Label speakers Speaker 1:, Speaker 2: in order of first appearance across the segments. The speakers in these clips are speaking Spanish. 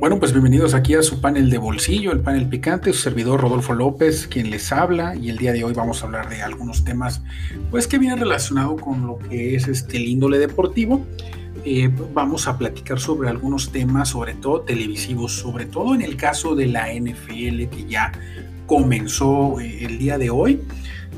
Speaker 1: Bueno, pues bienvenidos aquí a su panel de bolsillo, el panel picante, su servidor Rodolfo López, quien les habla, y el día de hoy vamos a hablar de algunos temas, pues que vienen relacionados con lo que es este el índole deportivo. Eh, vamos a platicar sobre algunos temas, sobre todo televisivos, sobre todo en el caso de la NFL que ya comenzó eh, el día de hoy.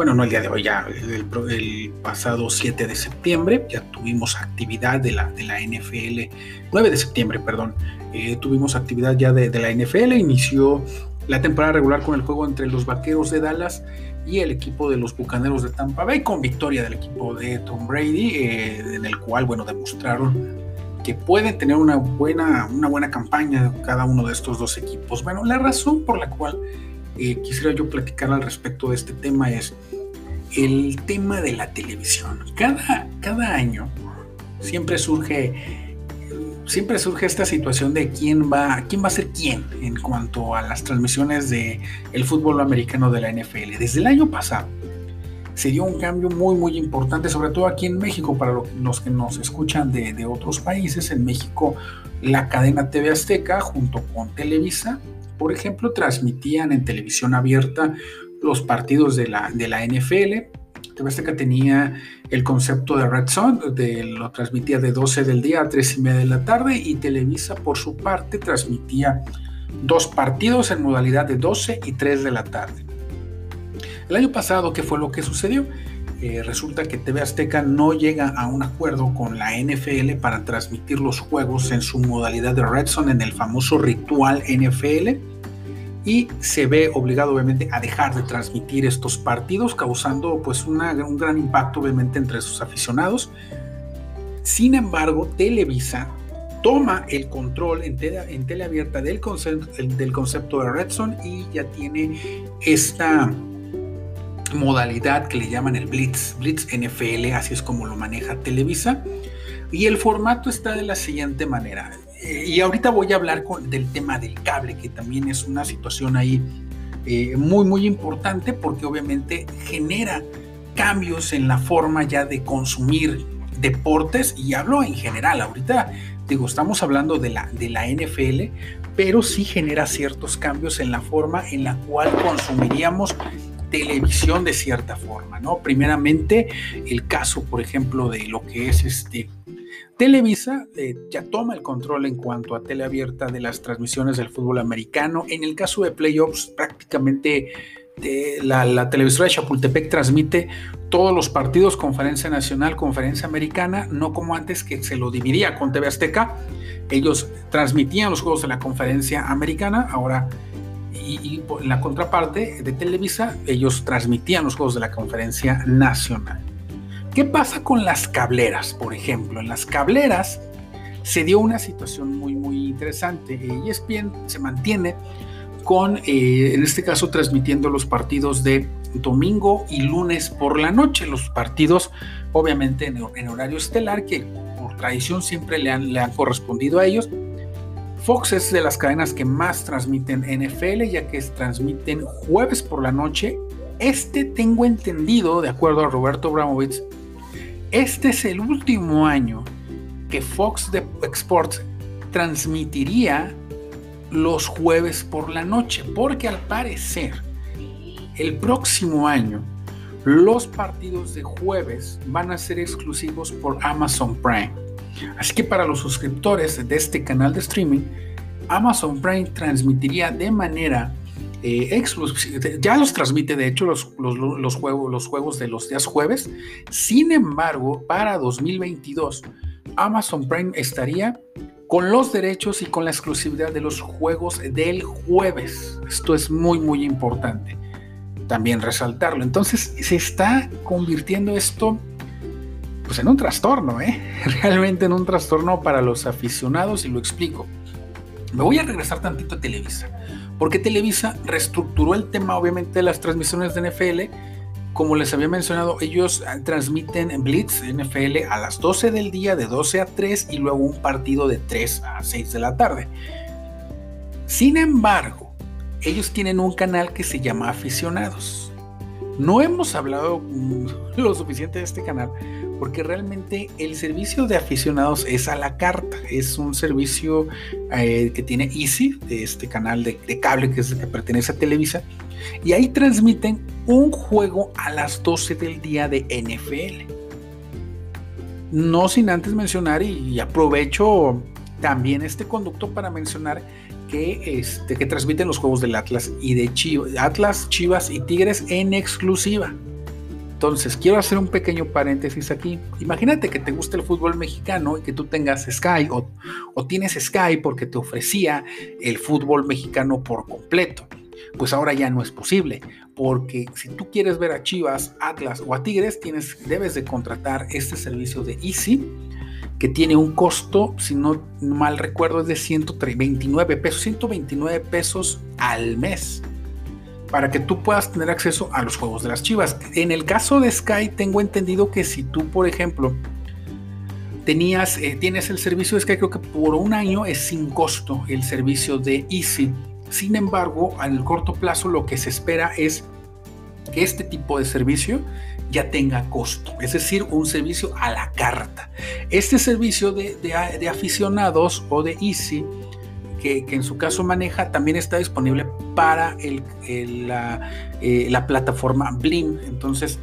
Speaker 1: Bueno, no el día de hoy, ya el, pasado 7 de septiembre, ya tuvimos actividad de la, de la NFL, 9 de septiembre, perdón, eh, tuvimos actividad ya de, la NFL, inició la temporada regular con el juego entre los Vaqueros de Dallas y el equipo de los Bucaneros de Tampa Bay, con victoria del equipo de Tom Brady, eh, en el cual, bueno, demostraron que pueden tener una buena, una buena campaña cada uno de estos dos equipos. Bueno, la razón por la cual eh, quisiera yo platicar al respecto de este tema es el tema de la televisión. Cada, cada año siempre surge siempre surge esta situación de quién va, quién va a ser quién en cuanto a las transmisiones de el fútbol americano de la NFL. Desde el año pasado se dio un cambio muy muy importante, sobre todo aquí en México, para los que nos escuchan de, otros países. En México, la cadena TV Azteca junto con Televisa, por ejemplo, transmitían en televisión abierta los partidos de la, de la NFL TV tenía el concepto de Red Zone, lo transmitía de 12 del día a 3 y media de la tarde y Televisa por su parte transmitía dos partidos en modalidad de 12 y 3 de la tarde. El año pasado, ¿qué fue lo que sucedió? Eh, resulta que TV Azteca no llega a un acuerdo con la NFL para transmitir los juegos en su modalidad de Red Zone en el famoso ritual NFL y se ve obligado obviamente a dejar de transmitir estos partidos, causando pues un gran impacto obviamente entre sus aficionados. Sin embargo, Televisa toma el control en en abierta del, del concepto de Redson y ya tiene esta modalidad que le llaman el Blitz, Blitz NFL, así es como lo maneja Televisa. Y el formato está de la siguiente manera y ahorita voy a hablar del tema del cable, que también es una situación ahí eh, muy, muy importante porque obviamente genera cambios en la forma ya de consumir deportes y hablo en general. Ahorita digo, estamos hablando de la, de la NFL, pero sí genera ciertos cambios en la forma en la cual consumiríamos televisión de cierta forma, ¿no? Primeramente, el caso, por ejemplo, de lo que es este Televisa eh, ya toma el control en cuanto a teleabierta de las transmisiones del fútbol americano. En el caso de playoffs, prácticamente eh, la, televisora de Chapultepec transmite todos los partidos, conferencia nacional, conferencia americana, no como antes que se lo dividía con TV Azteca. Ellos transmitían los juegos de la conferencia americana, ahora y, y en la contraparte de Televisa, ellos transmitían los juegos de la conferencia nacional. ¿Qué pasa con las cableras, por ejemplo? En las cableras se dio una situación muy, muy interesante. ESPN se mantiene con, eh, en este caso, transmitiendo los partidos de domingo y lunes por la noche. Los partidos, obviamente, en, horario estelar, que por tradición siempre le han, le han correspondido a ellos. Fox es de las cadenas que más transmiten NFL, ya que transmiten jueves por la noche. Este tengo entendido, de acuerdo a Roberto Abramovich, este es el último año que Fox Sports transmitiría los jueves por la noche, porque al parecer el próximo año los partidos de jueves van a ser exclusivos por Amazon Prime. Así que para los suscriptores de este canal de streaming, Amazon Prime transmitiría de manera eh, ya los transmite de hecho los, los, juegos, los juegos de los días jueves. Sin embargo, para 2022, Amazon Prime estaría con los derechos y con la exclusividad de los juegos del jueves. Esto es muy, muy importante también resaltarlo. Entonces se está convirtiendo esto pues en un trastorno, ¿eh? realmente en un trastorno para los aficionados y lo explico. Me voy a regresar tantito a Televisa porque Televisa reestructuró el tema obviamente de las transmisiones de NFL. Como les había mencionado, ellos ah, transmiten Blitz NFL a las 12 del día, de 12 a 3 y luego un partido de 3 a 6 de la tarde. Sin embargo, ellos tienen un canal que se llama Aficionados. No hemos hablado lo suficiente de este canal porque realmente el servicio de aficionados es a la carta. Es un servicio eh, que tiene Easy, de este canal de, cable que, pertenece a Televisa. Y ahí transmiten un juego a las 12 del día de NFL. No sin antes mencionar, y, aprovecho también este conducto para mencionar que, este, que transmiten los juegos del Atlas y de Chivas, Atlas, Chivas y Tigres en exclusiva. Entonces, quiero hacer un pequeño paréntesis aquí. Imagínate que te gusta el fútbol mexicano y que tú tengas Sky o, tienes Sky porque te ofrecía el fútbol mexicano por completo. Pues ahora ya no es posible, porque si tú quieres ver a Chivas, Atlas o a Tigres, tienes, debes de contratar este servicio de Easy, que tiene un costo, si no mal recuerdo, es de 129 pesos, 129 pesos al mes para que tú puedas tener acceso a los juegos de las Chivas. En el caso de Sky, tengo entendido que si tú, por ejemplo, tenías, eh, tienes el servicio de Sky, creo que por un año es sin costo el servicio de Easy. Sin embargo, en el corto plazo lo que se espera es que este tipo de servicio ya tenga costo, es decir, un servicio a la carta. Este servicio de, de aficionados o de Easy que, en su caso maneja, también está disponible para el, la, eh, la, plataforma Blim. Entonces,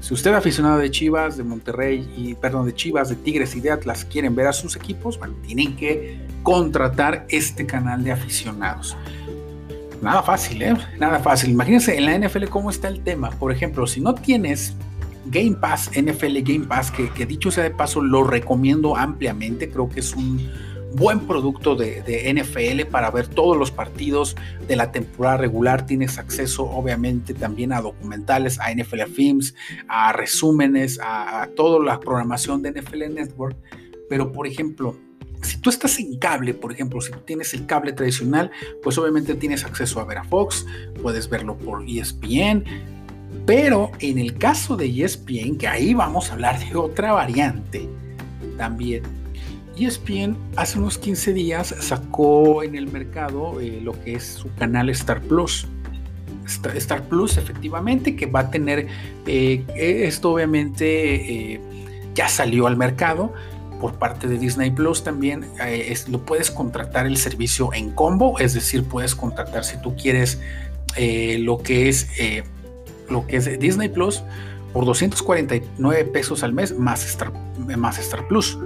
Speaker 1: si usted es aficionado de Chivas, de Monterrey, y perdón, de Chivas, de Tigres y de Atlas, quieren ver a sus equipos, bueno, tienen que contratar este canal de aficionados. Nada fácil, ¿eh? Nada fácil. Imagínense en la NFL cómo está el tema. Por ejemplo, si no tienes Game Pass, NFL Game Pass, que, que dicho sea de paso, lo recomiendo ampliamente, creo que es un buen producto de, NFL para ver todos los partidos de la temporada regular. Tienes acceso obviamente también a documentales, a NFL Films, a resúmenes, a, toda la programación de NFL Network. Pero por ejemplo, si tú estás en cable, por ejemplo, si tienes el cable tradicional, pues obviamente tienes acceso a ver a Fox, puedes verlo por ESPN. Pero en el caso de ESPN, que ahí vamos a hablar de otra variante también, ESPN hace unos 15 días sacó en el mercado eh, lo que es su canal Star Plus. Star, Plus efectivamente que va a tener, eh, esto obviamente eh, ya salió al mercado por parte de Disney Plus también, lo puedes contratar el servicio en combo, es decir, puedes contratar si tú quieres lo que es lo que es Disney Plus por 249 pesos al mes más Star, más Star Plus.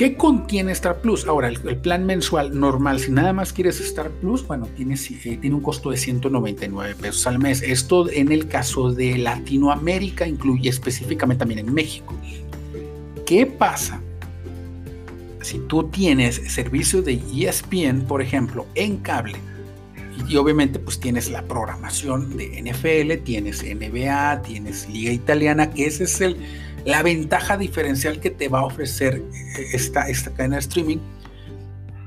Speaker 1: ¿Qué contiene Star Plus? Ahora, el, plan mensual normal, si nada más quieres Star Plus, bueno, tiene, eh, tiene un costo de 199 pesos al mes. Esto en el caso de Latinoamérica, incluye específicamente también en México. ¿Qué pasa? Si tú tienes servicio de ESPN, por ejemplo, en cable, y obviamente pues tienes la programación de NFL, tienes NBA, tienes Liga Italiana, que ese es el la ventaja diferencial que te va a ofrecer esta, esta cadena de streaming.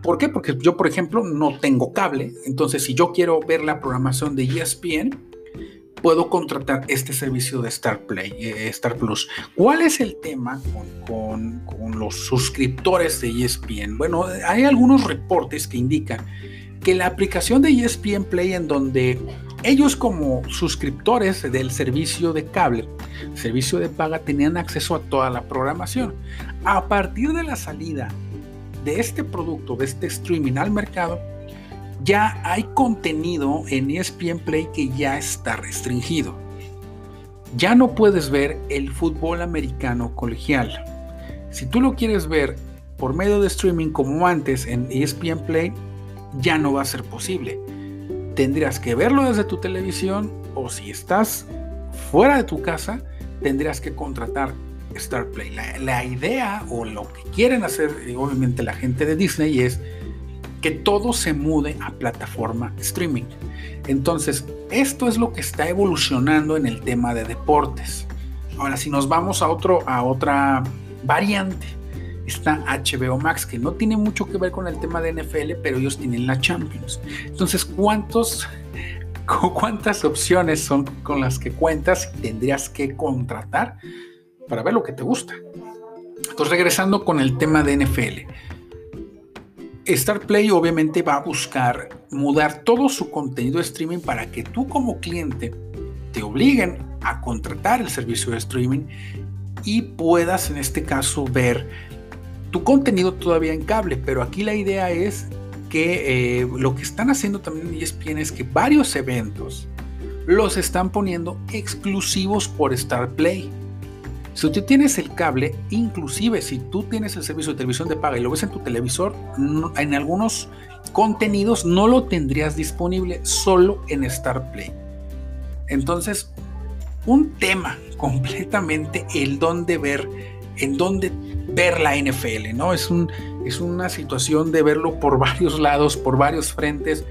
Speaker 1: ¿Por qué? Porque yo, por ejemplo, no tengo cable. Entonces, si yo quiero ver la programación de ESPN, puedo contratar este servicio de Star Play, eh, Star Plus. ¿Cuál es el tema con, con, los suscriptores de ESPN? Bueno, hay algunos reportes que indican que la aplicación de ESPN Play en donde ellos como suscriptores del servicio de cable, servicio de paga, tenían acceso a toda la programación. A partir de la salida de este producto, de este streaming al mercado, ya hay contenido en ESPN Play que ya está restringido. Ya no puedes ver el fútbol americano colegial. Si tú lo quieres ver por medio de streaming como antes en ESPN Play, ya no va a ser posible. Tendrías que verlo desde tu televisión o si estás fuera de tu casa, tendrías que contratar Star Play. La, idea o lo que quieren hacer, eh, obviamente, la gente de Disney es que todo se mude a plataforma streaming. Entonces, esto es lo que está evolucionando en el tema de deportes. Ahora, si nos vamos a, otro, a otra variante, está HBO Max, que no tiene mucho que ver con el tema de NFL, pero ellos tienen la Champions. Entonces, ¿cuántos, ¿cuántas opciones son con las que cuentas y tendrías que contratar para ver lo que te gusta? Entonces, regresando con el tema de NFL. Star Play obviamente va a buscar mudar todo su contenido de streaming para que tú como cliente te obliguen a contratar el servicio de streaming y puedas en este caso ver tu contenido todavía en cable, pero aquí la idea es que eh, lo que están haciendo también en ESPN es que varios eventos los están poniendo exclusivos por Star Play. Si tú tienes el cable, inclusive si tú tienes el servicio de televisión de paga y lo ves en tu televisor, en algunos contenidos no lo tendrías disponible solo en Star Play. Entonces, un tema completamente el dónde ver, en dónde ver la NFL, ¿no? Es, un, es una situación de verlo por varios lados, por varios frentes.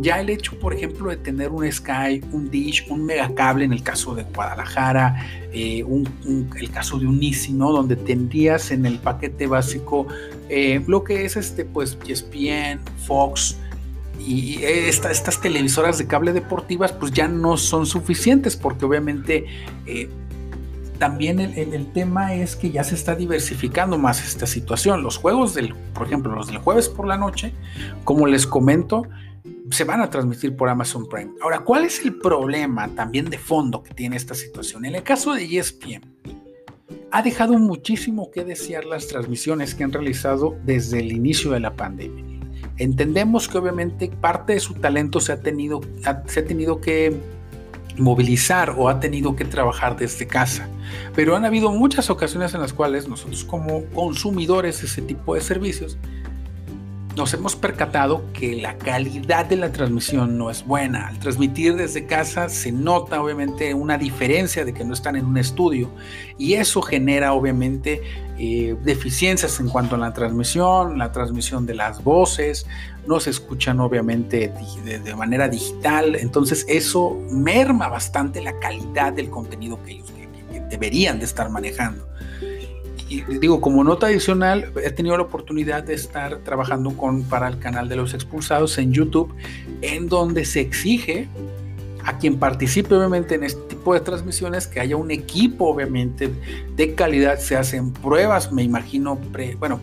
Speaker 1: Ya el hecho, por ejemplo, de tener un Sky, un Dish, un megacable en el caso de Guadalajara, eh, el caso de un Easy, ¿no? Donde tendrías en el paquete básico eh, lo que es este, pues, ESPN, Fox, y estas televisoras de cable deportivas pues ya no son suficientes porque obviamente eh, también el, tema es que ya se está diversificando más esta situación. Los juegos del, por ejemplo, los del jueves por la noche, como les comento, se van a transmitir por Amazon Prime. Ahora, ¿cuál es el problema también de fondo que tiene esta situación? En el caso de ESPN, ha dejado muchísimo que desear las transmisiones que han realizado desde el inicio de la pandemia. Entendemos que obviamente parte de su talento se ha tenido, se ha tenido que movilizar o ha tenido que trabajar desde casa. Pero han habido muchas ocasiones en las cuales nosotros como consumidores de ese tipo de servicios nos hemos percatado que la calidad de la transmisión no es buena. Al transmitir desde casa se nota obviamente una diferencia de que no están en un estudio y eso genera obviamente eh, deficiencias en cuanto a la transmisión, la transmisión de las voces, no se escuchan obviamente de, manera digital, entonces eso merma bastante la calidad del contenido que ellos deberían de estar manejando. Y digo, como nota adicional, he tenido la oportunidad de estar trabajando con, para el canal de los expulsados en YouTube, en donde se exige a quien participe obviamente en este tipo de transmisiones, que haya un equipo obviamente de calidad, se hacen pruebas, me imagino, bueno,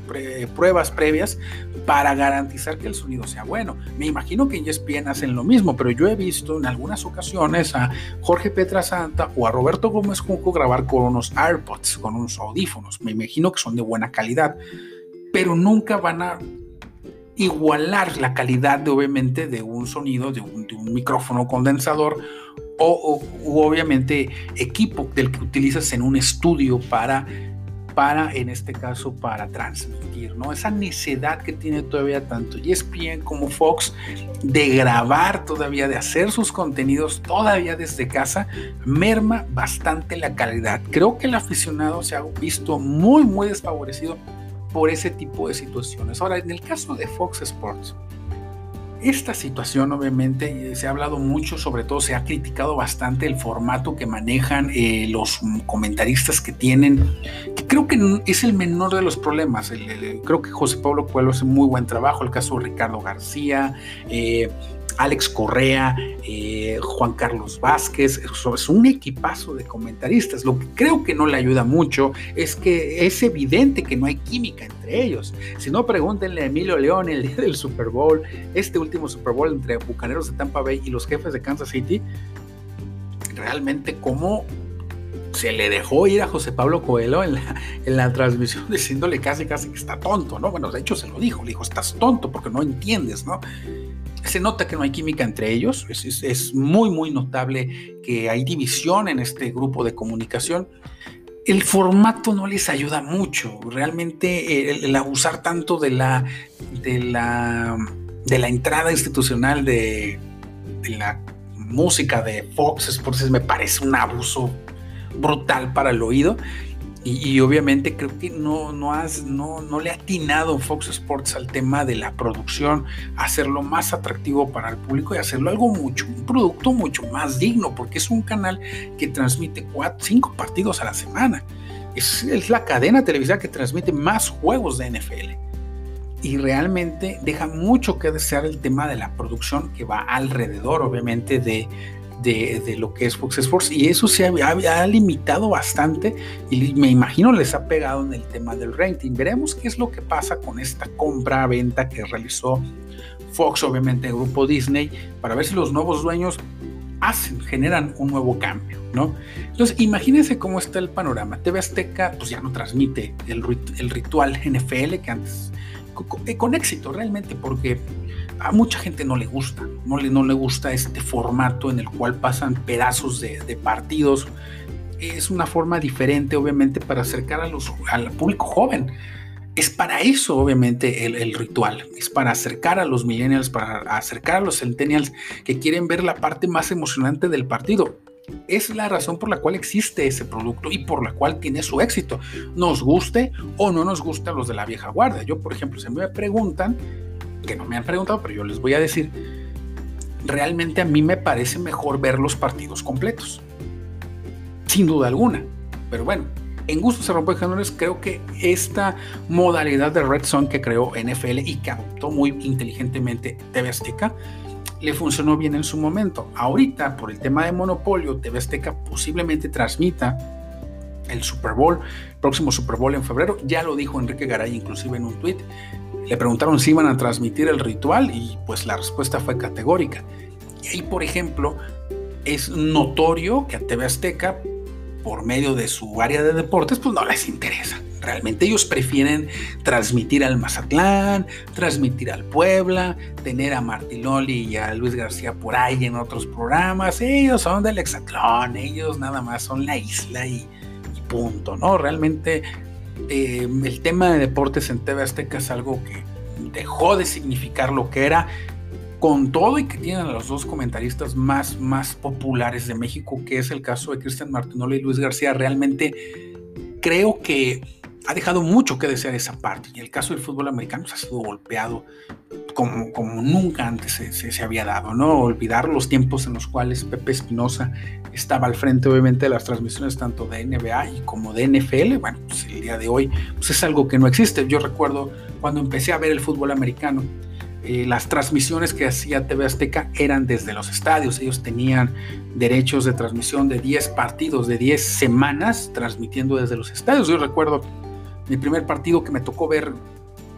Speaker 1: pruebas previas para garantizar que el sonido sea bueno. Me imagino que en ESPN hacen lo mismo, pero yo he visto en algunas ocasiones a Jorge Petra Santa o a Roberto Gómez Junco grabar con unos AirPods, con unos audífonos. Me imagino que son de buena calidad, pero nunca van a igualar la calidad de obviamente de un sonido, de un, micrófono condensador o, obviamente equipo del que utilizas en un estudio para, para, en este caso, para transmitir, ¿no? Esa necesidad que tiene todavía tanto ESPN como Fox de grabar todavía, de hacer sus contenidos todavía desde casa, merma bastante la calidad. Creo que el aficionado se ha visto muy, muy desfavorecido por ese tipo de situaciones. Ahora, en el caso de Fox Sports, esta situación obviamente se ha hablado mucho, sobre todo se ha criticado bastante el formato que manejan eh, los comentaristas que tienen, creo que es el menor de los problemas. creo que José Pablo Pueblo hace muy buen trabajo, el caso de Ricardo García, eh, Alex Correa, eh, Juan Carlos Vázquez, es un equipazo de comentaristas. Lo que creo que no le ayuda mucho es que es evidente que no hay química entre ellos. Si no, pregúntenle a Emilio León el día del Super Bowl, este último Super Bowl entre Bucaneros de Tampa Bay y los jefes de Kansas City, realmente cómo se le dejó ir a José Pablo Coelho en la, en la, transmisión diciéndole casi casi que está tonto, ¿no? Bueno, de hecho se lo dijo, le dijo, estás tonto porque no entiendes, ¿no? se nota que no hay química entre ellos, es, muy, muy notable que hay división en este grupo de comunicación. El formato no les ayuda mucho, realmente el, abusar tanto de la, de la, de la entrada institucional de, de la música de Fox Sports me parece un abuso brutal para el oído y, obviamente creo que no, no, has, no, no le ha atinado Fox Sports al tema de la producción, hacerlo más atractivo para el público y hacerlo algo mucho, un producto mucho más digno, porque es un canal que transmite cuatro, cinco partidos a la semana. Es, es la cadena televisiva que transmite más juegos de NFL. Y realmente deja mucho que desear el tema de la producción que va alrededor, obviamente, de de, lo que es Fox Sports y eso se ha, limitado bastante y me imagino les ha pegado en el tema del rating. Veremos qué es lo que pasa con esta compra-venta que realizó Fox, obviamente el grupo Disney, para ver si los nuevos dueños hacen, generan un nuevo cambio, ¿no? Entonces, imagínense cómo está el panorama. TV Azteca, pues ya no transmite el, el ritual NFL que antes, con, con, éxito realmente, porque a mucha gente no le gusta, no le, no le gusta este formato en el cual pasan pedazos de, partidos. Es una forma diferente, obviamente, para acercar a los, al público joven es para eso, obviamente, el, ritual. Es para acercar a los millennials, para acercar a los centennials que quieren ver la parte más emocionante del partido. Es la razón por la cual existe ese producto y por la cual tiene su éxito. Nos guste o no nos gusta los de la vieja guardia. Yo, por ejemplo, si me preguntan, que no me han preguntado, pero yo les voy a decir, realmente a mí me parece mejor ver los partidos completos. Sin duda alguna. Pero bueno, en gusto se rompe géneros, creo que esta modalidad de Red Zone que creó NFL y adoptó muy inteligentemente TV Azteca, le funcionó bien en su momento. Ahorita, por el tema de monopolio, TV Azteca posiblemente transmita el Super Bowl, próximo Super Bowl en febrero. Ya lo dijo Enrique Garay inclusive en un tweet. Le preguntaron si iban a transmitir el ritual y pues la respuesta fue categórica. Y ahí, por ejemplo, es notorio que a TV Azteca por medio de su área de deportes, pues no les interesa. Realmente ellos prefieren transmitir al Mazatlán, transmitir al Puebla, tener a Martiloli y a Luis García por ahí en otros programas. Ellos son del Hexatlón, ellos nada más son la isla y, punto, ¿no? Realmente eh, el tema de deportes en TV Azteca es algo que dejó de significar lo que era con todo y que tienen a los dos comentaristas más, más populares de México, que es el caso de Cristian Martinoli y Luis García, realmente creo que ha dejado mucho que desear esa parte. Y el caso del fútbol americano se ha sido golpeado como, como nunca antes se, se, había dado, ¿no? Olvidar los tiempos en los cuales Pepe Espinosa estaba al frente, obviamente, de las transmisiones tanto de NBA y como de NFL. Bueno, pues el día de hoy pues es algo que no existe. Yo recuerdo cuando empecé a ver el fútbol americano, eh, las transmisiones que hacía TV Azteca eran desde los estadios. Ellos tenían derechos de transmisión de 10 partidos, de 10 semanas, transmitiendo desde los estadios. Yo recuerdo mi primer partido que me tocó ver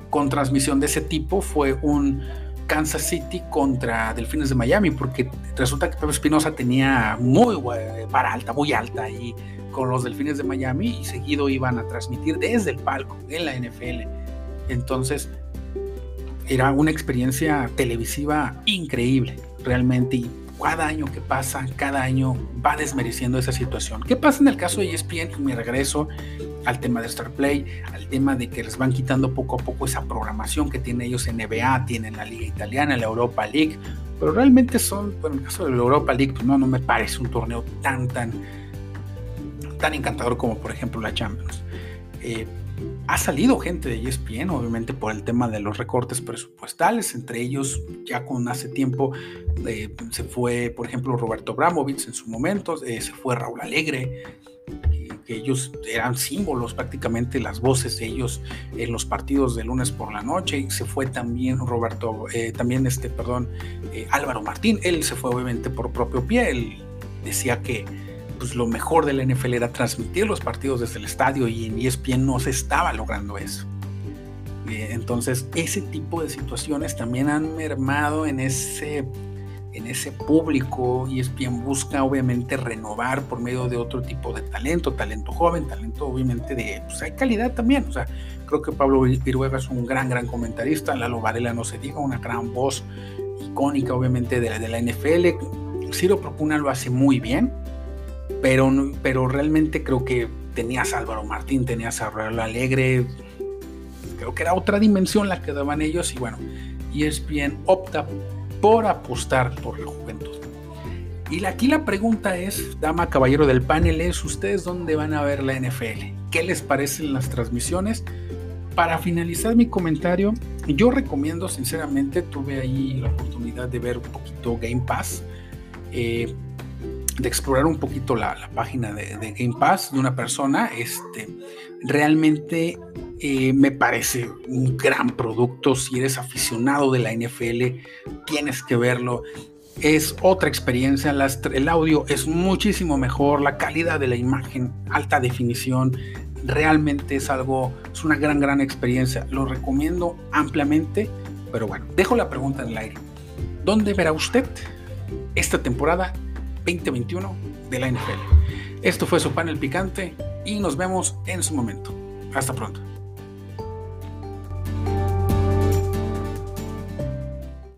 Speaker 1: con transmisión de ese tipo fue un Kansas City contra Delfines de Miami, porque resulta que Pepe Espinosa tenía muy para alta, muy alta ahí con los Delfines de Miami y seguido iban a transmitir desde el palco en la NFL. Entonces, era una experiencia televisiva increíble, realmente. Y cada año que pasa, cada año va desmereciendo esa situación. ¿Qué pasa en el caso de ESPN? Me regreso al tema de Star Play, al tema de que les van quitando poco a poco esa programación que tienen ellos en NBA, tienen la Liga Italiana, la Europa League, pero realmente son, bueno, en el caso de la Europa League, pues no, no me parece un torneo tan, tan, tan encantador como por ejemplo la Champions. Eh, ha salido gente de ESPN, obviamente por el tema de los recortes presupuestales, entre ellos ya con hace tiempo eh, se fue, por ejemplo, Roberto Bramovich en su momento, eh, se fue Raúl Alegre, que ellos eran símbolos prácticamente, las voces de ellos en los partidos de lunes por la noche, y se fue también Roberto, eh, también este, perdón, Álvaro Martín, él se fue obviamente por propio pie, él decía que pues lo mejor de la NFL era transmitir los partidos desde el estadio y en ESPN no se estaba logrando eso. Eh, entonces, ese tipo de situaciones también han mermado en ese, en ese público. ESPN busca obviamente renovar por medio de otro tipo de talento, talento joven, talento obviamente de, pues hay calidad también. O sea, creo que Pablo Viruega es un gran, gran comentarista. Lalo Varela no se diga, una gran voz icónica obviamente de la, de la NFL. Ciro Procuna lo hace muy bien pero, pero realmente creo que tenías Álvaro Martín, tenías a Raúl Alegre, creo que era otra dimensión la que daban ellos y bueno, ESPN opta por apostar por la juventud. Y aquí la pregunta es, dama caballero del panel, es ustedes dónde van a ver la NFL, qué les parecen las transmisiones. Para finalizar mi comentario, yo recomiendo sinceramente, tuve ahí la oportunidad de ver un poquito Game Pass. Eh, de explorar un poquito la, página de, Game Pass de una persona, este, realmente eh, me parece un gran producto. Si eres aficionado de la NFL, tienes que verlo. Es otra experiencia, el audio es muchísimo mejor, la calidad de la imagen, alta definición, realmente es algo, es una gran, gran experiencia. Lo recomiendo ampliamente, pero bueno, dejo la pregunta en el aire. ¿Dónde verá usted esta temporada 2021 de la NFL. Esto fue su panel picante y nos vemos en su momento. Hasta pronto.